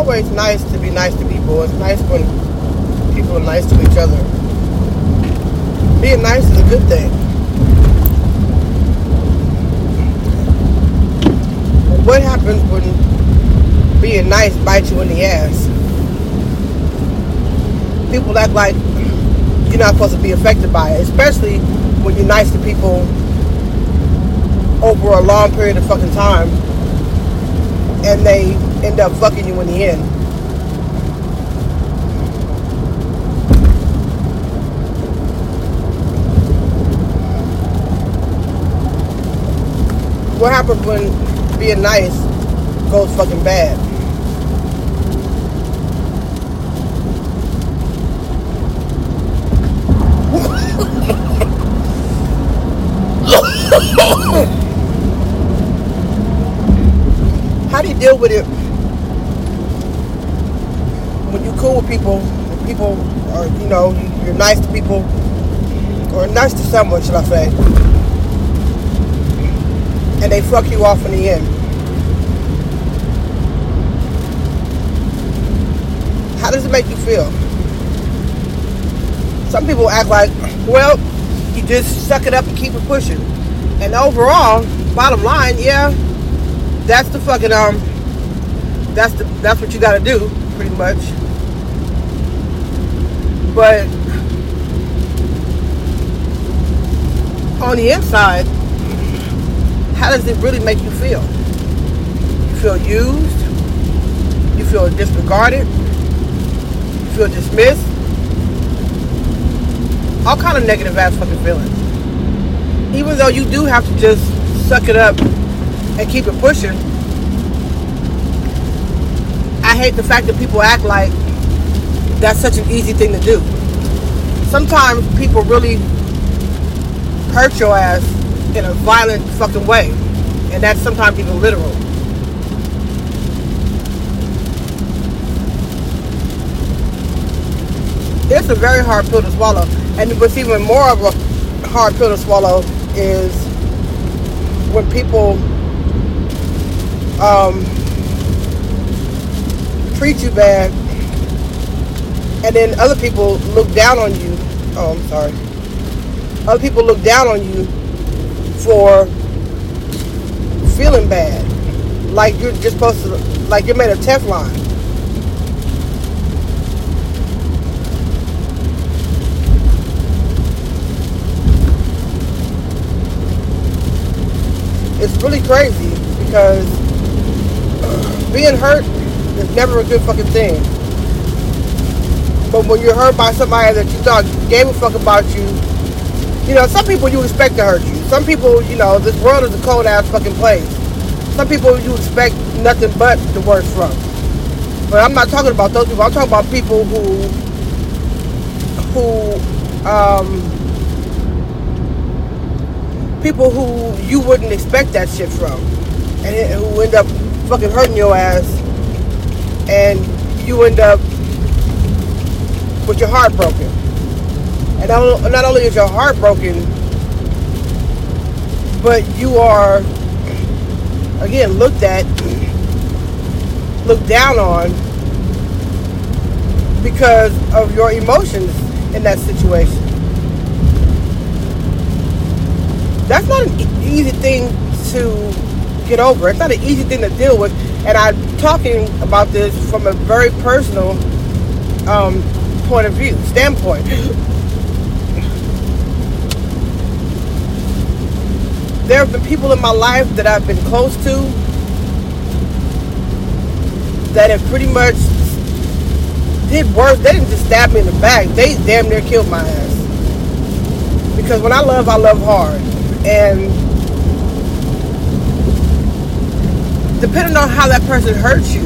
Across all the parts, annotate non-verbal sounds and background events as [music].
always nice to be nice to people. It's nice when people are nice to each other. Being nice is a good thing. What happens when being nice bites you in the ass? People act like you're not supposed to be affected by it, especially when you're nice to people over a long period of fucking time and they end up fucking you in the end. What happens when being nice goes fucking bad? [laughs] How do you deal with it cool with people? People are, you know, you're nice to people, or nice to someone, should I say? And they fuck you off in the end. How does it make you feel? Some people act like, well, you just suck it up and keep it pushing. And overall, bottom line, yeah, that's the fucking um that's the that's what you gotta do, pretty much. But on the inside, how does it really make you feel? You feel used, you feel disregarded, you feel dismissed, all kind of negative ass fucking feelings. Even though you do have to just suck it up and keep it pushing. I hate the fact that people act like that's such an easy thing to do. Sometimes people really hurt your ass in a violent fucking way. And that's sometimes even literal. It's a very hard pill to swallow. And what's even more of a hard pill to swallow is when people um, treat you bad and then other people look down on you. Oh, I'm sorry. Other people look down on you for feeling bad. Like you're just supposed to, like you're made of Teflon. It's really crazy because being hurt is never a good fucking thing. But when you're hurt by somebody that you thought gave a fuck about you, you know, some people you expect to hurt you. Some people, you know, this world is a cold ass fucking place. Some people you expect nothing but the worst from. But I'm not talking about those people. I'm talking about people who, who, um, people who you wouldn't expect that shit from, and who end up fucking hurting your ass, and you end up with your heart broken. And not only is your heart broken, but you are again looked at, [clears throat] looked down on because of your emotions in that situation. That's not an easy thing to get over. It's not an easy thing to deal with. And I'm talking about this from a very personal um, point of view, standpoint. There have been people in my life that I've been close to that have pretty much did worse. They didn't just stab me in the back. They damn near killed my ass. Because when I love, I love hard. And depending on how that person hurts you,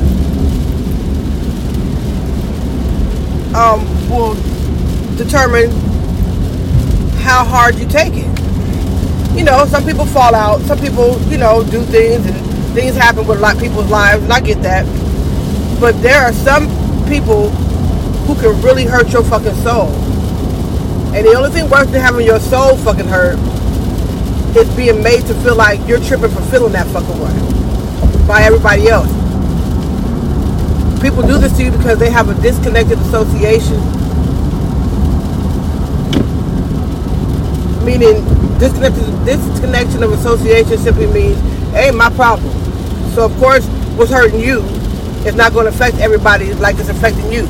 um, will determine how hard you take it. You know, some people fall out. Some people, you know, do things and things happen with a lot of people's lives, and I get that. But there are some people who can really hurt your fucking soul. And the only thing worse than having your soul fucking hurt is being made to feel like you're tripping for feeling that fucking way by everybody else. People do this to you because they have a disconnected association. Meaning, disconnected, disconnection of association simply means, ain't my problem. So, of course, what's hurting you is not going to affect everybody like it's affecting you.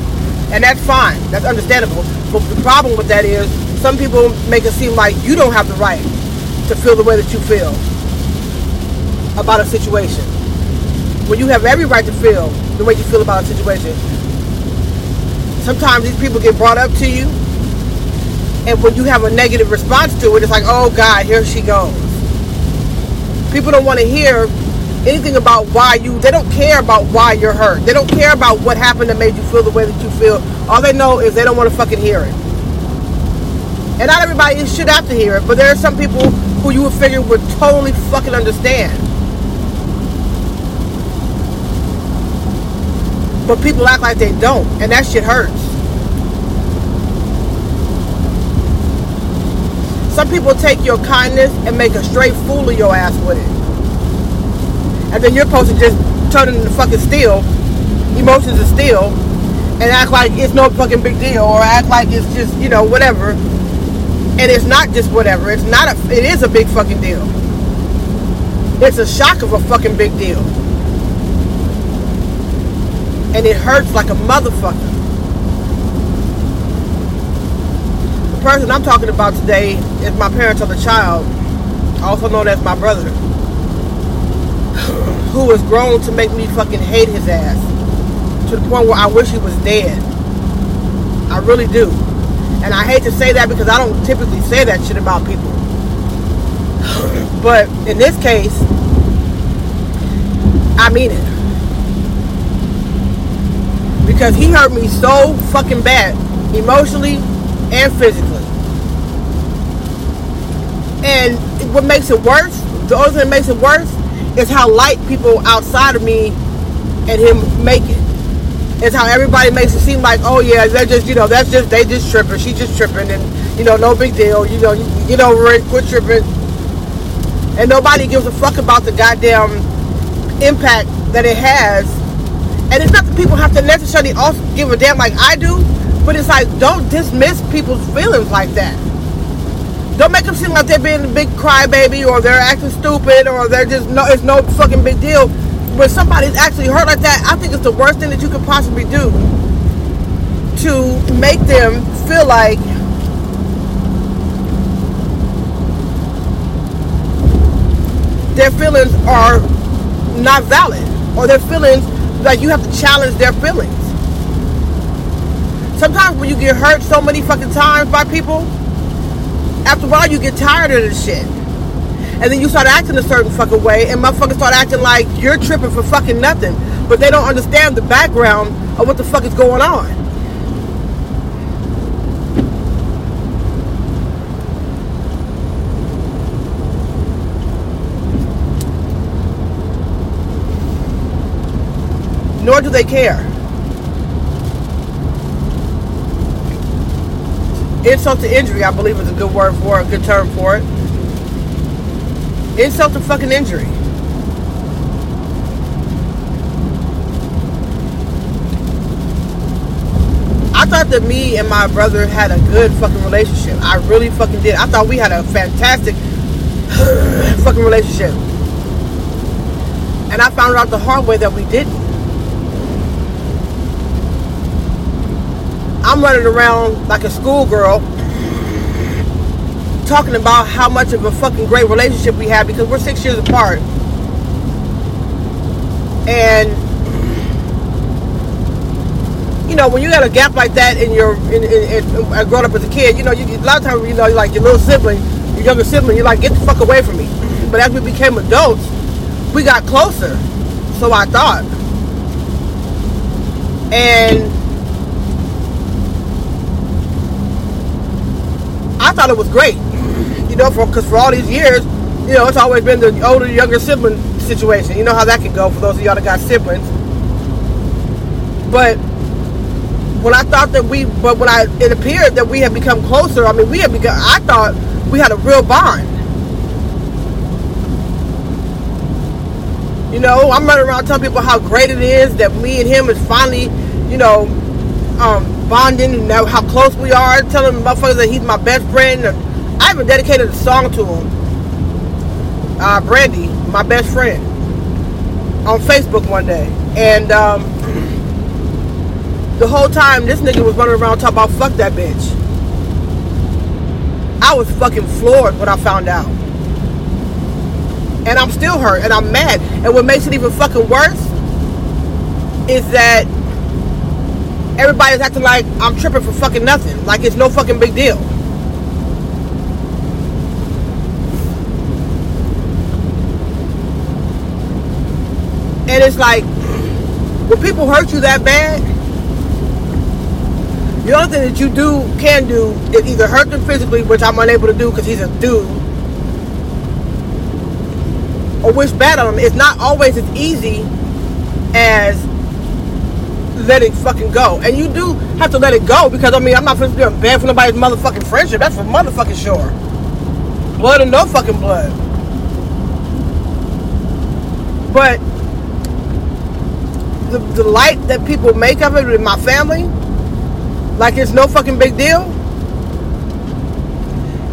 And that's fine. That's understandable. But the problem with that is some people make it seem like you don't have the right to feel the way that you feel about a situation. When you have every right to feel the way you feel about a situation. Sometimes these people get brought up to you, and when you have a negative response to it, it's like, oh God, here she goes. People don't want to hear anything about why you, they don't care about why you're hurt. They don't care about what happened that made you feel the way that you feel. All they know is they don't want to fucking hear it. And not everybody should have to hear it, but there are some people who you would figure would totally fucking understand. But people act like they don't, and that shit hurts. Some people take your kindness and make a straight fool of your ass with it. And then you're supposed to just turn into fucking steel, emotions of steel, and act like it's no fucking big deal, or act like it's just, you know, whatever. And it's not just whatever. It's not a, it is a big fucking deal. It's a shock of a fucking big deal and it hurts like a motherfucker. The person I'm talking about today is my parents of child, also known as my brother, [sighs] who has grown to make me fucking hate his ass to the point where I wish he was dead. I really do. And I hate to say that because I don't typically say that shit about people. [sighs] But in this case, I mean it because he hurt me so fucking bad, emotionally and physically. And what makes it worse, the only thing that makes it worse, is how light people outside of me and him make it. It's how everybody makes it seem like, oh yeah, they're just, you know, that's just they just tripping, she just tripping, and you know, no big deal, you know, you get over it, quit tripping. And nobody gives a fuck about the goddamn impact that it has and it's not that people have to necessarily also give a damn like I do, but it's like don't dismiss people's feelings like that. Don't make them seem like they're being a big crybaby or they're acting stupid or they're just no it's no fucking big deal. When somebody's actually hurt like that, I think it's the worst thing that you could possibly do to make them feel like their feelings are not valid or their feelings like you have to challenge their feelings. Sometimes when you get hurt so many fucking times by people, after a while you get tired of this shit. And then you start acting a certain fucking way, and motherfuckers start acting like you're tripping for fucking nothing. But they don't understand the background of what the fuck is going on. Nor do they care. Insult to injury, I believe, is a good word for it, a good term for it. Insult to fucking injury. I thought that me and my brother had a good fucking relationship. I really fucking did. I thought we had a fantastic [sighs] fucking relationship. And I found out the hard way that we didn't. I'm running around like a schoolgirl talking about how much of a fucking great relationship we have because we're six years apart. And you know, when you got a gap like that in your in, in, in, in growing up as a kid, you know, you, a lot of times you know, like your little sibling, your younger sibling, you're like, get the fuck away from me. But as we became adults, we got closer. So I thought. And thought it was great. You know, for because for all these years, you know, it's always been the older younger sibling situation. You know how that can go for those of y'all that got siblings. But when I thought that we, but when I it appeared that we had become closer. I mean, we had become. I thought we had a real bond. You know, I'm running around telling people how great it is that me and him is finally, you know, um, bonding how close we are. Telling motherfuckers that he's my best friend. I even dedicated a song to him. Uh, Brandy, my best friend, on Facebook one day, and um, the whole time this nigga was running around talking about fuck that bitch. I was fucking floored when I found out. And I'm still hurt and I'm mad. And what makes it even fucking worse is that everybody's acting like I'm tripping for fucking nothing. Like it's no fucking big deal. And it's like, when people hurt you that bad, the only thing that you do can do is either hurt them physically, which I'm unable to do because he's a dude, or wish bad on them. It's not always as easy as letting fucking go. And you do have to let it go because I mean I'm not supposed to be bad for nobody's motherfucking friendship. That's for motherfucking sure. Blood and no fucking blood. But the, the light that people make of it with my family, like it's no fucking big deal,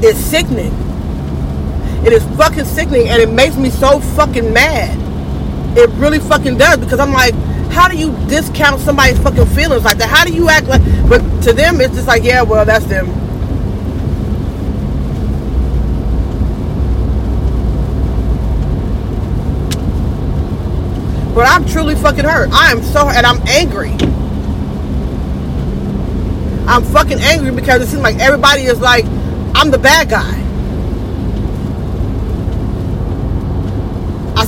is sickening. It is fucking sickening and it makes me so fucking mad. It really fucking does because I'm like, how do you discount somebody's fucking feelings like that? How do you act like, but to them it's just like, yeah, well, that's them. But I'm truly fucking hurt. I am so, and I'm angry. I'm fucking angry because it seems like everybody is like, I'm the bad guy.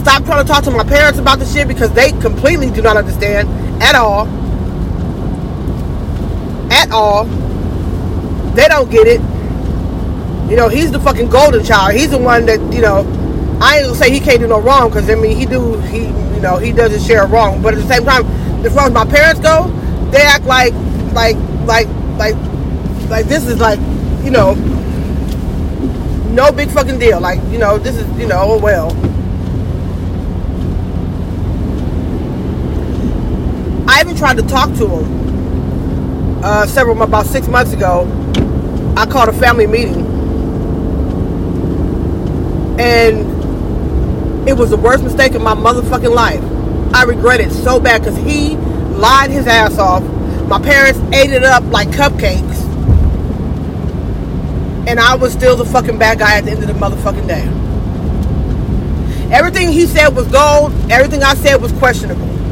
I stopped trying to talk to my parents about the shit because they completely do not understand at all. At all. They don't get it. You know, he's the fucking golden child. He's the one that, you know, I ain't gonna say he can't do no wrong because I mean he do he you know he doesn't share wrong, but at the same time, as far as my parents go, they act like like like like like this is like you know no big fucking deal. Like you know this is you know oh well. I even tried to talk to him uh, several about six months ago. I called a family meeting and it was the worst mistake of my motherfucking life. I regret it so bad because he lied his ass off. My parents ate it up like cupcakes. And I was still the fucking bad guy at the end of the motherfucking day. Everything he said was gold. Everything I said was questionable.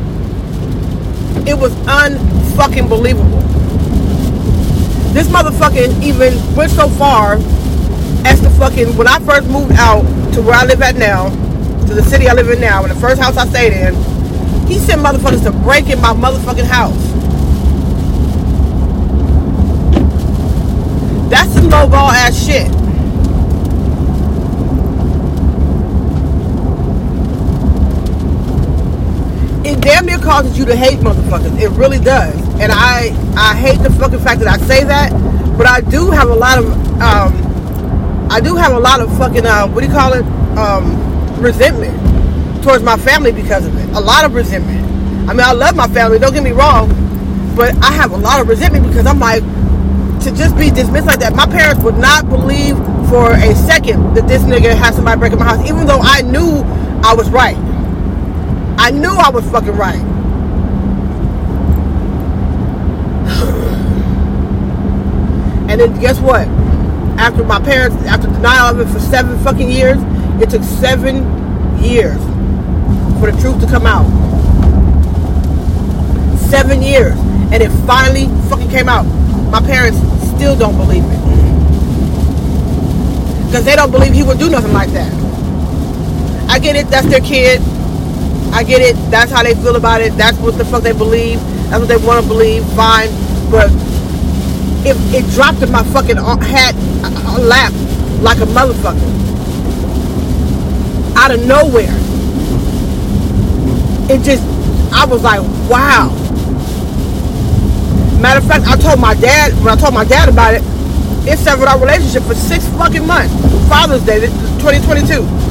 It was unfucking believable. This motherfucking even went so far as to fucking when I first moved out to where I live at now, to the city I live in now, in the first house I stayed in, he sent motherfuckers to break in my motherfucking house. That's some lowball ass shit. It damn near causes you to hate motherfuckers. It really does. And I I hate the fucking fact that I say that, but I do have a lot of um I do have a lot of fucking uh what do you call it? Um resentment towards my family because of it. A lot of resentment. I mean, I love my family, don't get me wrong, but I have a lot of resentment because I'm like, to just be dismissed like that. My parents would not believe for a second that this nigga had somebody break in my house, even though I knew I was right. I knew I was fucking right. [sighs] and then guess what? After my parents, after denial of it for seven fucking years, it took seven years for the truth to come out. Seven years. And it finally fucking came out. My parents still don't believe it. Because they don't believe he would do nothing like that. I get it, that's their kid. I get it, that's how they feel about it. That's what the fuck they believe. That's what they want to believe. Fine. But it, it dropped in my fucking hat uh, lap like a motherfucker out of nowhere. It just, I was like, wow. Matter of fact, I told my dad, when I told my dad about it, it severed our relationship for six fucking months. Father's Day, 2022.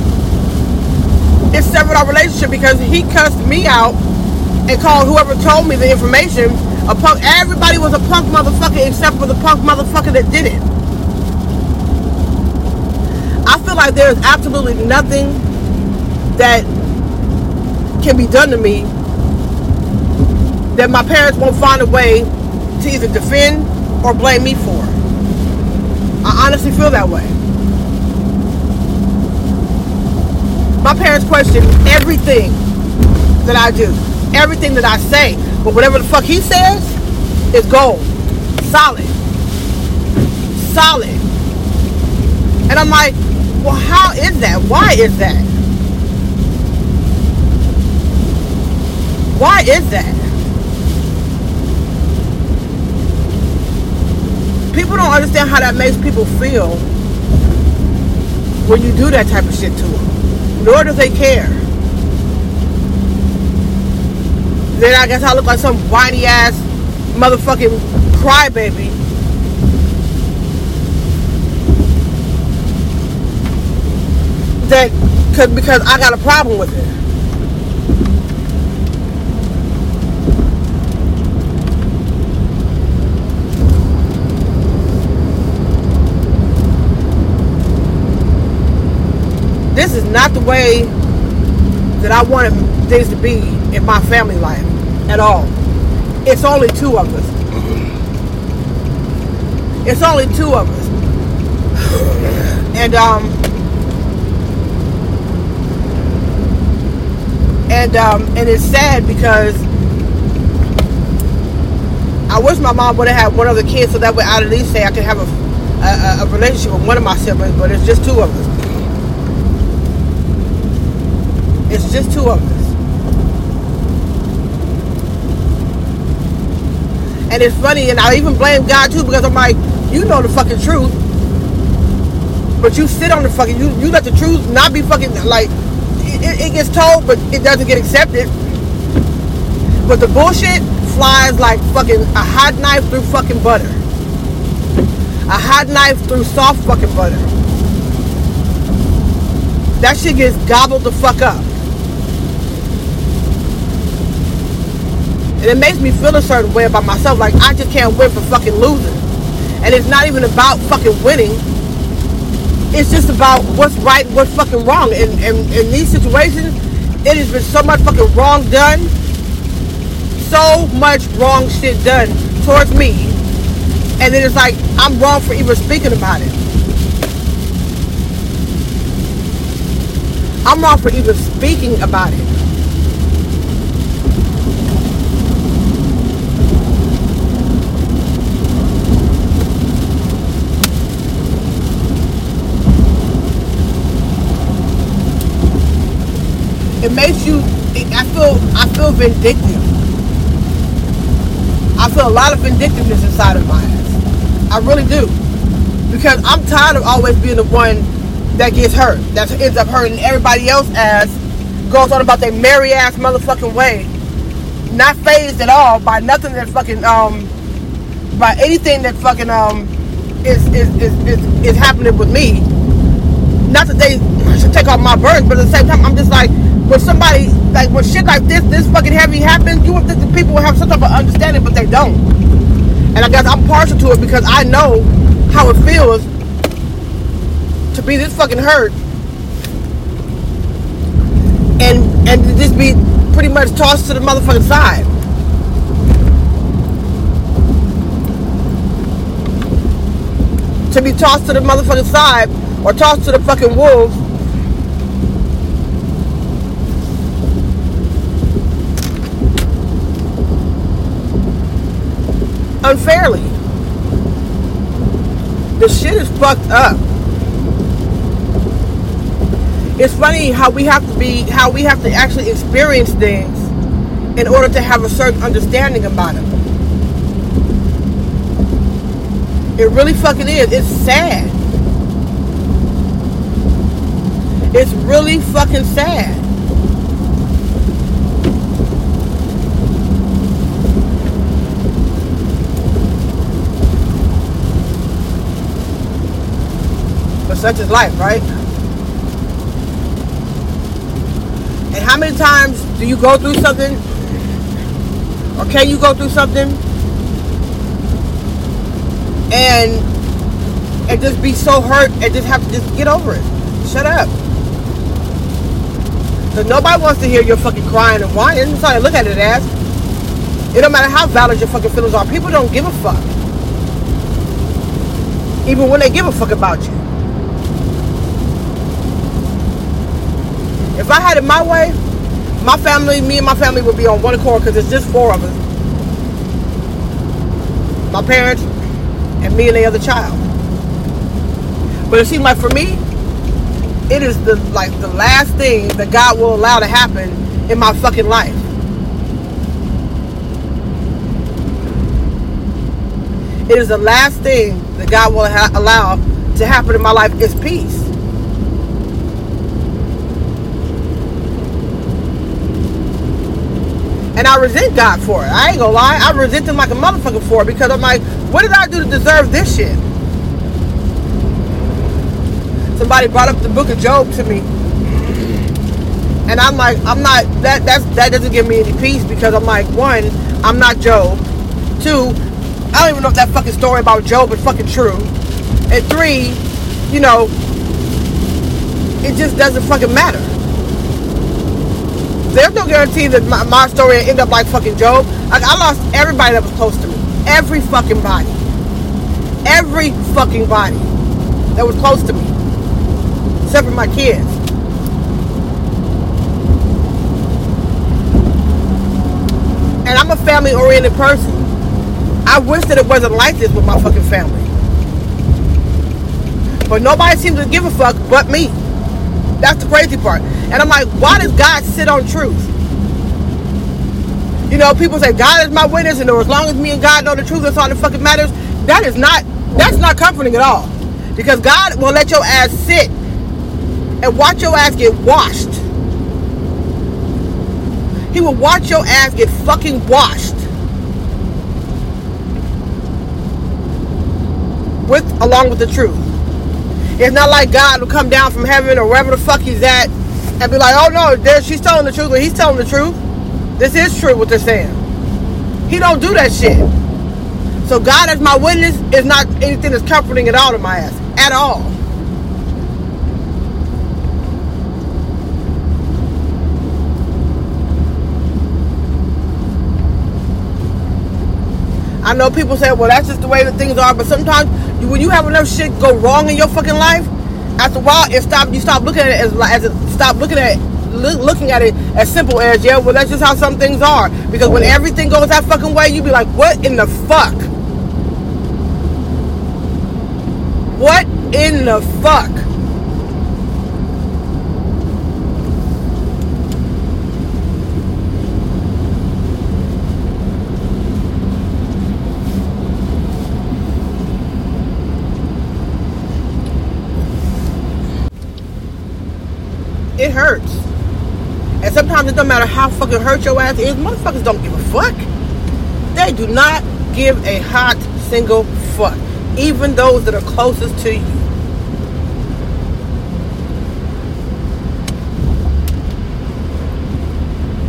It severed our relationship because he cussed me out and called whoever told me the information a punk. Everybody was a punk motherfucker except for the punk motherfucker that did it. I feel like there's absolutely nothing that can be done to me that my parents won't find a way to either defend or blame me for. I honestly feel that way. My parents question everything that I do, everything that I say. But whatever the fuck he says is gold. Solid. Solid. And I'm like, well, how is that? Why is that? Why is that? People don't understand how that makes people feel when you do that type of shit to them. Nor do they care. Then I guess I look like some whiny ass motherfucking crybaby. That cause, because I got a problem with it. This is not the way that I wanted things to be in my family life at all. It's only two of us. It's only two of us. [sighs] And um and um and it's sad because I wish my mom would have had one other kid so that way I'd at least say I could have a, a, a relationship with one of my siblings, but it's just two of us. Just two of us. And it's funny, and I even blame God too because I'm like, you know the fucking truth. But you sit on the fucking, you, you let the truth not be fucking, like, it, it gets told, but it doesn't get accepted. But the bullshit flies like fucking a hot knife through fucking butter. A hot knife through soft fucking butter. That shit gets gobbled the fuck up. And it makes me feel a certain way about myself. Like I just can't win for fucking losing. And it's not even about fucking winning. It's just about what's right what's fucking wrong. And, and in these situations, it has been so much fucking wrong done. So much wrong shit done towards me. And then it's like, I'm wrong for even speaking about it. I'm wrong for even speaking about it. It makes you I feel I feel vindictive. I feel a lot of vindictiveness inside of my ass. I really do. Because I'm tired of always being the one that gets hurt. That ends up hurting everybody else ass. Goes on about their merry ass motherfucking way. Not fazed at all by nothing that fucking um by anything that fucking um is is is, is, is happening with me. Not that they should take off my burden, but at the same time I'm just like when somebody like when shit like this, this fucking heavy happens, you would think that people would have some type of understanding, but they don't. And I guess I'm partial to it because I know how it feels to be this fucking hurt and and to just be pretty much tossed to the motherfucking side. To be tossed to the motherfucking side or tossed to the fucking wolves unfairly. The shit is fucked up. It's funny how we have to be, how we have to actually experience things in order to have a certain understanding about them. It really fucking is. It's sad. It's really fucking sad. But such is life, right? And how many times do you go through something? Or can you go through something? And and just be so hurt and just have to just get over it. Shut up. Because nobody wants to hear your fucking crying and whining. I look at it as. It don't matter how valid your fucking feelings are. People don't give a fuck. Even when they give a fuck about you. I had it my way, my family, me and my family would be on one accord because it's just four of us. My parents and me and the other child. But it seems like for me, it is the like the last thing that God will allow to happen in my fucking life. It is the last thing that God will ha- allow to happen in my life is peace. And I resent God for it. I ain't gonna lie. I resent him like a motherfucker for it because I'm like, what did I do to deserve this shit? Somebody brought up the book of Job to me. And I'm like, I'm not that that's that doesn't give me any peace because I'm like, one, I'm not Job. Two, I don't even know if that fucking story about Job is fucking true. And three, you know, it just doesn't fucking matter there's no guarantee that my, my story will end up like fucking Job. Like I lost everybody that was close to me. Every fucking body. Every fucking body that was close to me. Except for my kids. And I'm a family oriented person. I wish that it wasn't like this with my fucking family. But nobody seems to give a fuck but me. That's the crazy part. And I'm like, why does God sit on truth? You know, people say God is my witness, and as long as me and God know the truth, that's all that fucking matters. That is not that's not comforting at all. Because God will let your ass sit and watch your ass get washed. He will watch your ass get fucking washed. With along with the truth. It's not like God will come down from heaven or wherever the fuck he's at and be like, oh no, she's telling the truth, but he's telling the truth. This is true what they're saying. He don't do that shit. So God as my witness is not anything that's comforting at all to my ass. At all. I know people say, well, that's just the way that things are, but sometimes when you have enough shit go wrong in your fucking life, after a while, it stop. You stop looking at it as as it, stop looking at it, looking at it as simple as yeah. Well, that's just how some things are. Because when everything goes that fucking way, you be like, what in the fuck? What in the fuck? It hurts. And sometimes it doesn't matter how fucking hurt your ass is, motherfuckers don't give a fuck. They do not give a hot single fuck. Even those that are closest to you.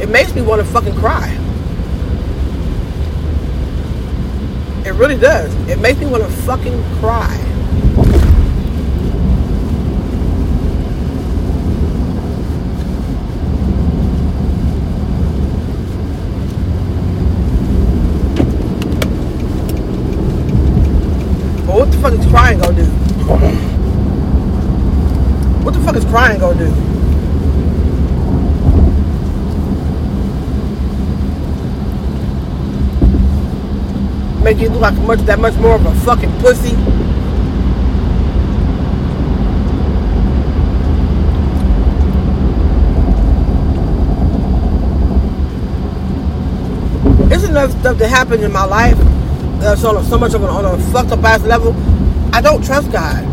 It makes me want to fucking cry. It really does. It makes me want to fucking cry. fuck is crying gonna do? What the fuck is crying gonna do? Make you look like much that much more of a fucking pussy. There's enough stuff that happened in my life that's on so much of an on a fucked up ass level. I don't trust God.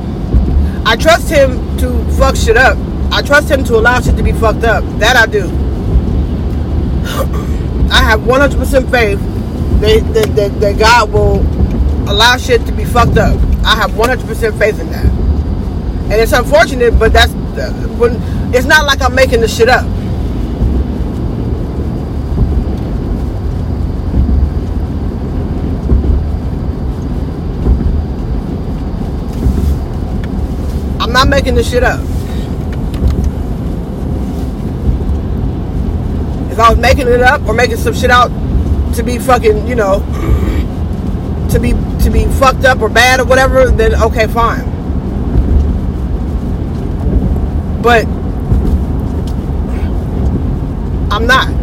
I trust Him to fuck shit up. I trust Him to allow shit to be fucked up. That I do. [clears throat] I have 100% faith they, they, they, that God will allow shit to be fucked up. I have 100% faith in that. And it's unfortunate, but that's when it's not like I'm making this shit up. I'm not making this shit up. If I was making it up or making some shit out to be fucking, you know, to be to be fucked up or bad or whatever, then okay, fine. But I'm not.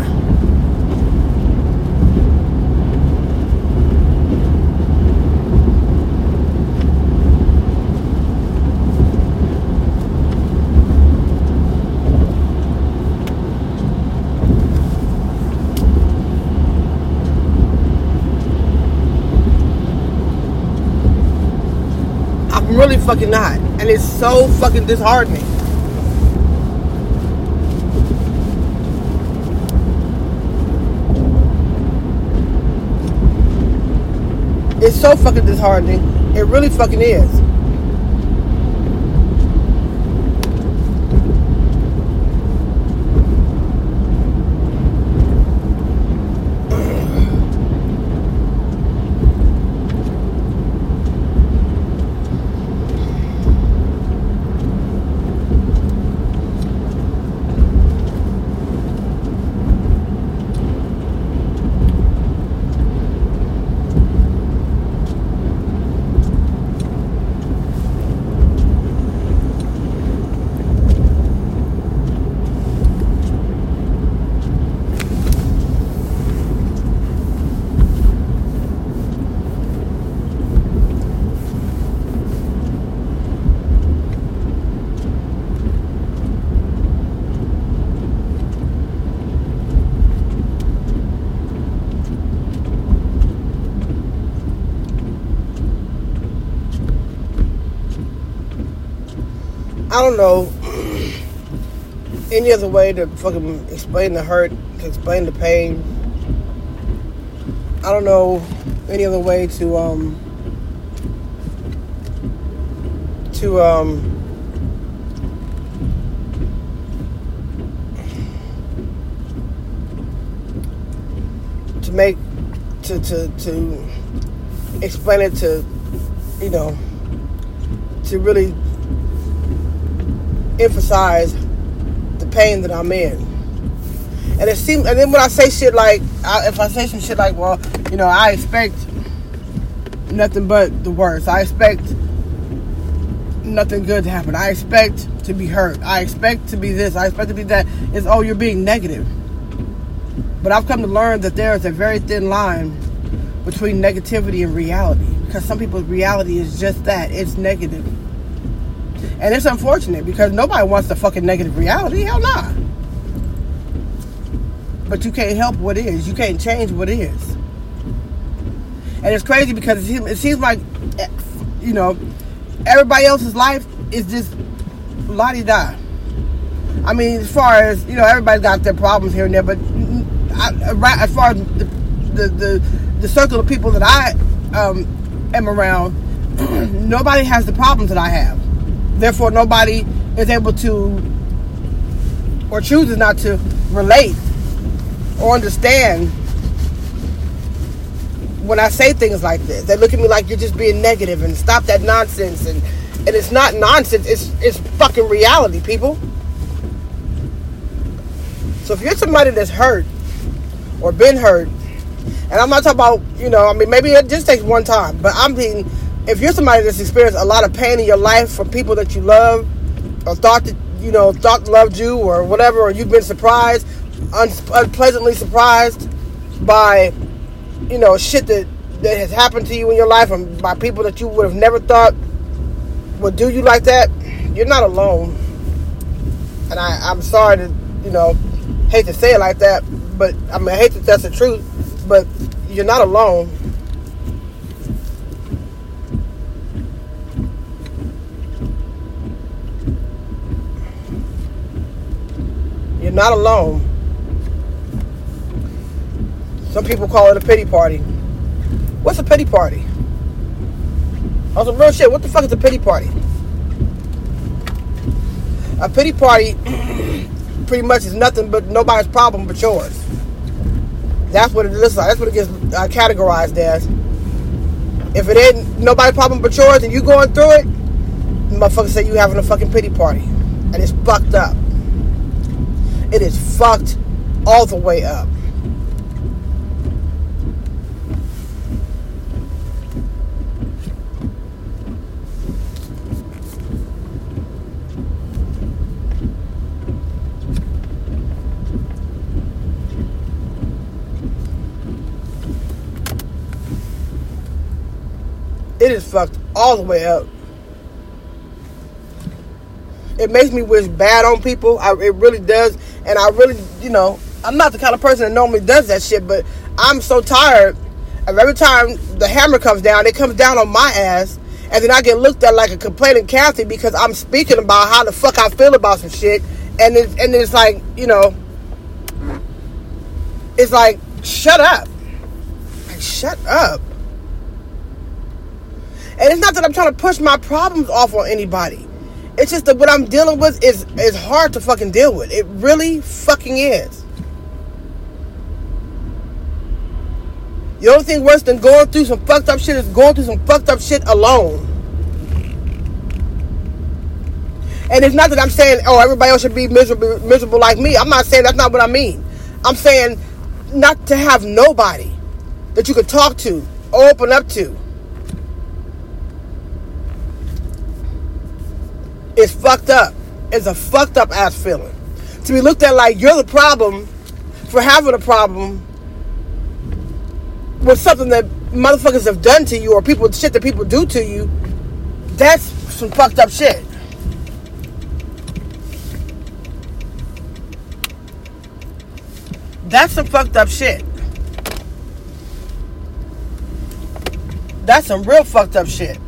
Really fucking not. And it's so fucking disheartening. It's so fucking disheartening. It really fucking is. I don't know any other way to fucking explain the hurt, to explain the pain. I don't know any other way to um to um to make to to to explain it to you know to really emphasize the pain that I'm in. And it seems, and then when I say shit like, I, if I say some shit like, well, you know, I expect nothing but the worst. I expect nothing good to happen. I expect to be hurt. I expect to be this. I expect to be that. It's oh, you're being negative. But I've come to learn that there is a very thin line between negativity and reality. Because some people's reality is just that. It's negative. And it's unfortunate because nobody wants the fucking negative reality. Hell nah. But you can't help what is. You can't change what is. And it's crazy because it seems like, you know, everybody else's life is just la di da. I mean, as far as, you know, everybody's got their problems here and there, but I, as far as the, the, the, the circle of people that I um, am around, [clears throat] nobody has the problems that I have. Therefore, nobody is able to or chooses not to relate or understand when I say things like this. They look at me like you're just being negative and stop that nonsense and and it's not nonsense, it's it's fucking reality, people. So if you're somebody that's hurt or been hurt, and I'm not talking about, you know, I mean maybe it just takes one time, but I'm being if you're somebody that's experienced a lot of pain in your life from people that you love or thought that you know thought loved you or whatever or you've been surprised un- unpleasantly surprised by you know shit that that has happened to you in your life and by people that you would have never thought would do you like that you're not alone. And I, i'm sorry to you know hate to say it like that but i mean i hate that that's the truth but you're not alone not alone. Some people call it a pity party. What's a pity party? On some real shit, what the fuck is a pity party? A pity party [clears throat] pretty much is nothing but nobody's problem but yours. That's what it looks like. That's what it gets uh, categorized as. If it ain't nobody's problem but yours and you going through it, motherfuckers say you having a fucking pity party. And it's fucked up. It is fucked all the way up. It is fucked all the way up. It makes me wish bad on people. I, it really does. And I really, you know, I'm not the kind of person that normally does that shit, but I'm so tired of every time the hammer comes down, it comes down on my ass. And then I get looked at like a complaining Kathy because I'm speaking about how the fuck I feel about some shit. And it's, and it's like, you know, it's like, shut up. Like, shut up. And it's not that I'm trying to push my problems off on anybody. It's just that what I'm dealing with is is hard to fucking deal with. It really fucking is. The only thing worse than going through some fucked up shit is going through some fucked up shit alone. And it's not that I'm saying, oh, everybody else should be miserable, miserable like me. I'm not saying that's not what I mean. I'm saying not to have nobody that you could talk to or open up to. It's fucked up. It's a fucked up ass feeling. To be looked at like you're the problem for having a problem with something that motherfuckers have done to you or people shit that people do to you, that's some fucked up shit. That's some fucked up shit. That's some real fucked up shit.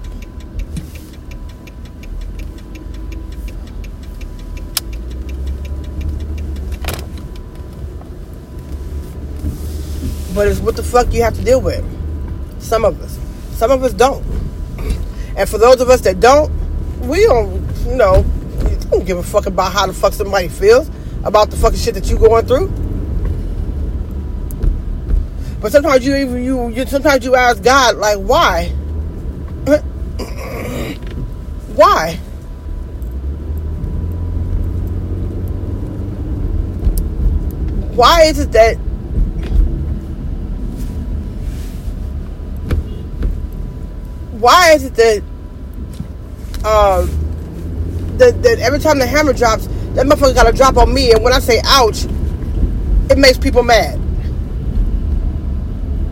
But it's what the fuck you have to deal with. Some of us. Some of us don't. And for those of us that don't, we don't, you know, don't give a fuck about how the fuck somebody feels about the fucking shit that you going through. But sometimes you even you, you sometimes you ask God like why? [clears throat] why? Why is it that why is it that um that, that every time the hammer drops, that motherfucker gotta drop on me, and when I say ouch, it makes people mad.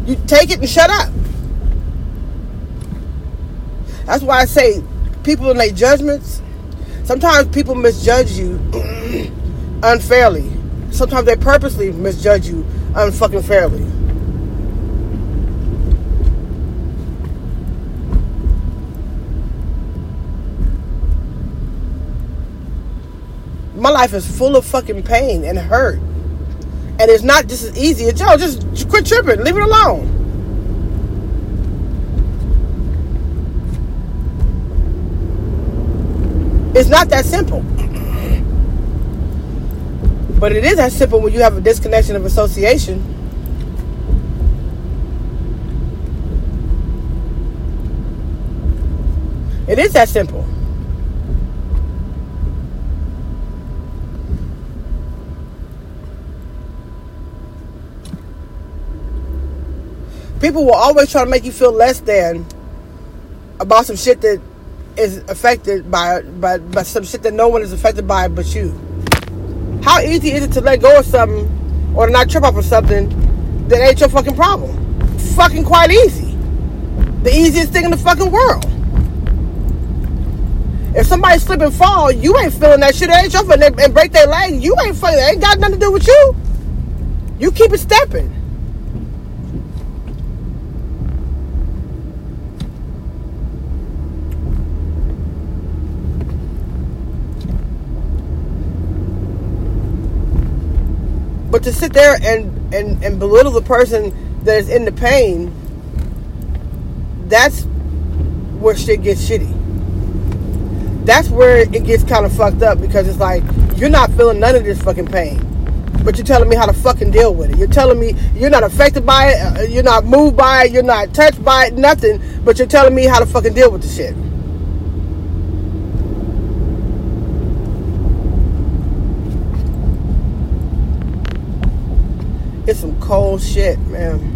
You take it and shut up. That's why I say people their judgments, sometimes people misjudge you [clears throat] unfairly. Sometimes they purposely misjudge you unfucking fairly. My life is full of fucking pain and hurt. And it's not just as easy as, yo, just quit tripping. Leave it alone. It's not that simple. But it is that simple when you have a disconnection of association. It is that simple. People will always try to make you feel less than about some shit that is affected by, by, by some shit that no one is affected by but you. How easy is it to let go of something or to not trip off of something that ain't your fucking problem? Fucking quite easy. The easiest thing in the fucking world. If somebody slip and fall, you ain't feeling that shit. It ain't your fault. And break their leg, you ain't. It ain't got nothing to do with you. You keep it stepping. But to sit there and, and, and belittle the person that is in the pain, that's where shit gets shitty. That's where it gets kind of fucked up because it's like, you're not feeling none of this fucking pain. But you're telling me how to fucking deal with it. You're telling me you're not affected by it, uh, you're not moved by it, you're not touched by it, nothing. But you're telling me how to fucking deal with the shit. It's some cold shit, man.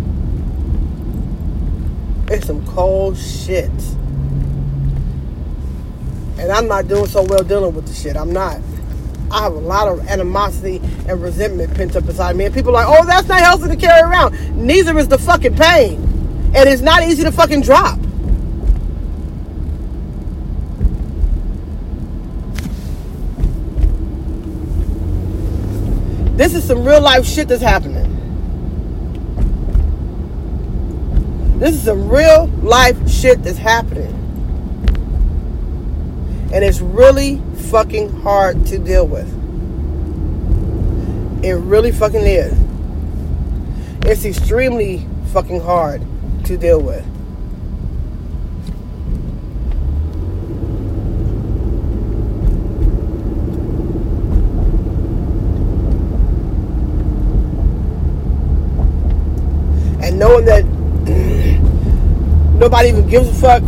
It's some cold shit. And I'm not doing so well dealing with the shit. I'm not. I have a lot of animosity and resentment pent up inside me. And people are like, oh, that's not healthy to carry around. Neither is the fucking pain. And it's not easy to fucking drop. This is some real life shit that's happening. This is some real life shit that's happening. And it's really fucking hard to deal with. It really fucking is. It's extremely fucking hard to deal with. And knowing that nobody even gives a fuck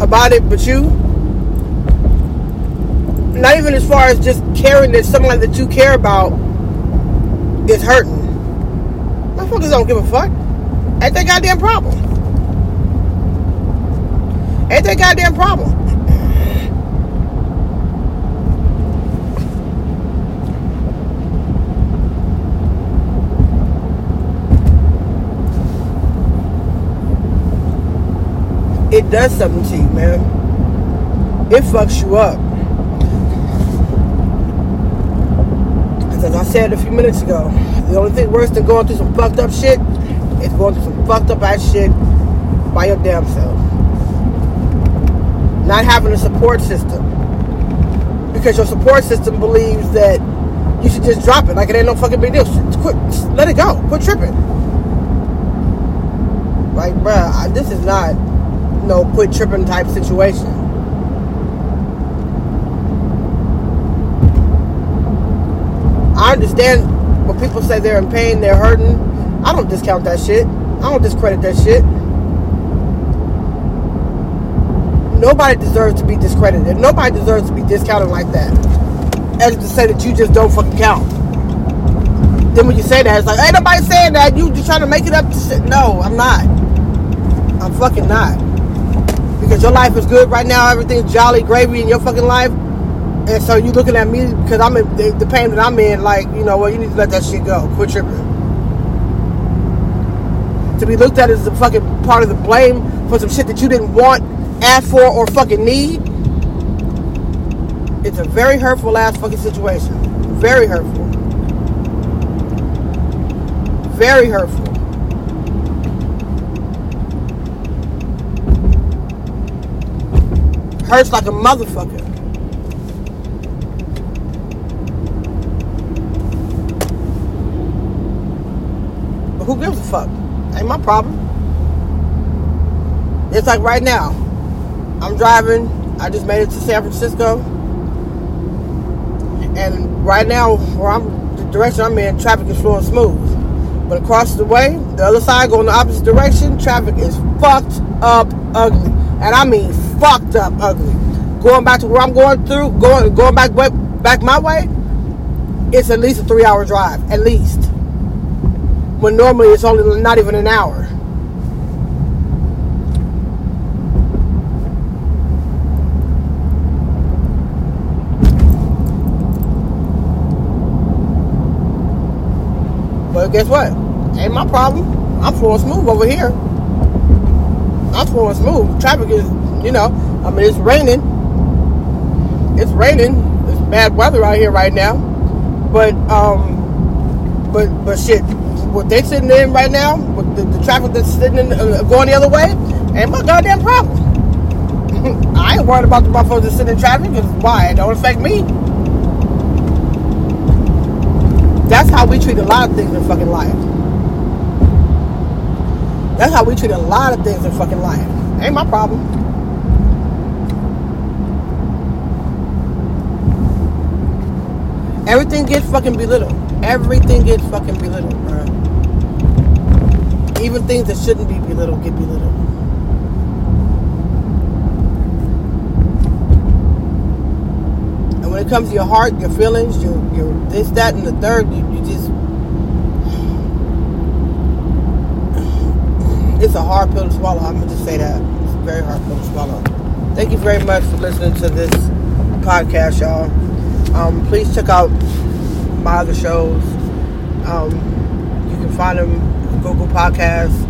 about it but you. Not even as far as just caring that someone that you care about is hurting. Motherfuckers don't give a fuck. Ain't that goddamn problem. Ain't that goddamn problem. It does something to you, man. It fucks you up. As I said a few minutes ago, the only thing worse than going through some fucked up shit is going through some fucked up ass shit by your damn self. Not having a support system. Because your support system believes that you should just drop it like it ain't no fucking big deal. Quit, let it go. Quit tripping. Like, bruh, this is not no quit tripping type situation. I understand when people say they're in pain, they're hurting. I don't discount that shit. I don't discredit that shit. Nobody deserves to be discredited. Nobody deserves to be discounted like that. As to say that you just don't fucking count. Then when you say that, it's like, ain't nobody saying that. You just trying to make it up to shit. No, I'm not. I'm fucking not because your life is good right now, everything's jolly gravy in your fucking life, and so you looking at me because I'm in the, the pain that I'm in. Like, you know, well, you need to let that shit go. Quit tripping. To be looked at as the fucking part of the blame for some shit that you didn't want, ask for, or fucking need. It's a very hurtful ass fucking situation. Very hurtful. Very hurtful. Hurts like a motherfucker. But who gives a fuck? Ain't my problem. It's like right now. I'm driving. I just made it to San Francisco. And right now, where I'm the direction I'm in, traffic is flowing smooth. But across the way, the other side going the opposite direction, traffic is fucked up ugly. And I mean fucked up ugly. Going back to where I'm going through, going going back back my way, it's at least a three hour drive, at least. When normally it's only not even an hour. But guess what? Ain't my problem. I'm flowing smooth over here. I'm flowing smooth. Traffic is you know, I mean, it's raining. It's raining. It's bad weather out here right now. But, um, but, but shit, what they sitting in right now, with the, the traffic that's sitting in, uh, going the other way, ain't my goddamn problem. [laughs] I ain't worried about the motherfuckers that sit in traffic because why? It don't affect me. That's how we treat a lot of things in fucking life. That's how we treat a lot of things in fucking life. Ain't my problem. Everything gets fucking belittled. Everything gets fucking belittled, bro. Even things that shouldn't be belittled get belittled. And when it comes to your heart, your feelings, your your this, that, and the third, you, you just it's a hard pill to swallow. I'm gonna just say that it's a very hard pill to swallow. Thank you very much for listening to this podcast, y'all. Um, please check out my other shows. Um, you can find them Google Podcasts,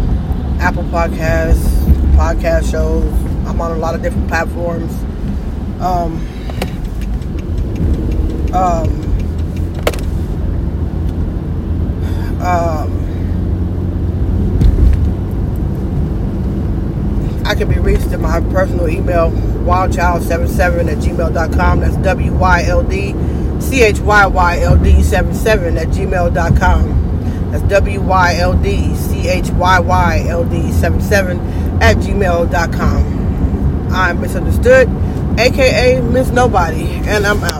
Apple Podcasts, podcast shows. I'm on a lot of different platforms. Um, um, um, I can be reached at my personal email, wildchild77 at gmail.com. That's W Y L D C H Y Y L D 77 at gmail.com. That's W Y L D C H Y Y L D 77 at gmail.com. I'm Misunderstood, aka Miss Nobody, and I'm out.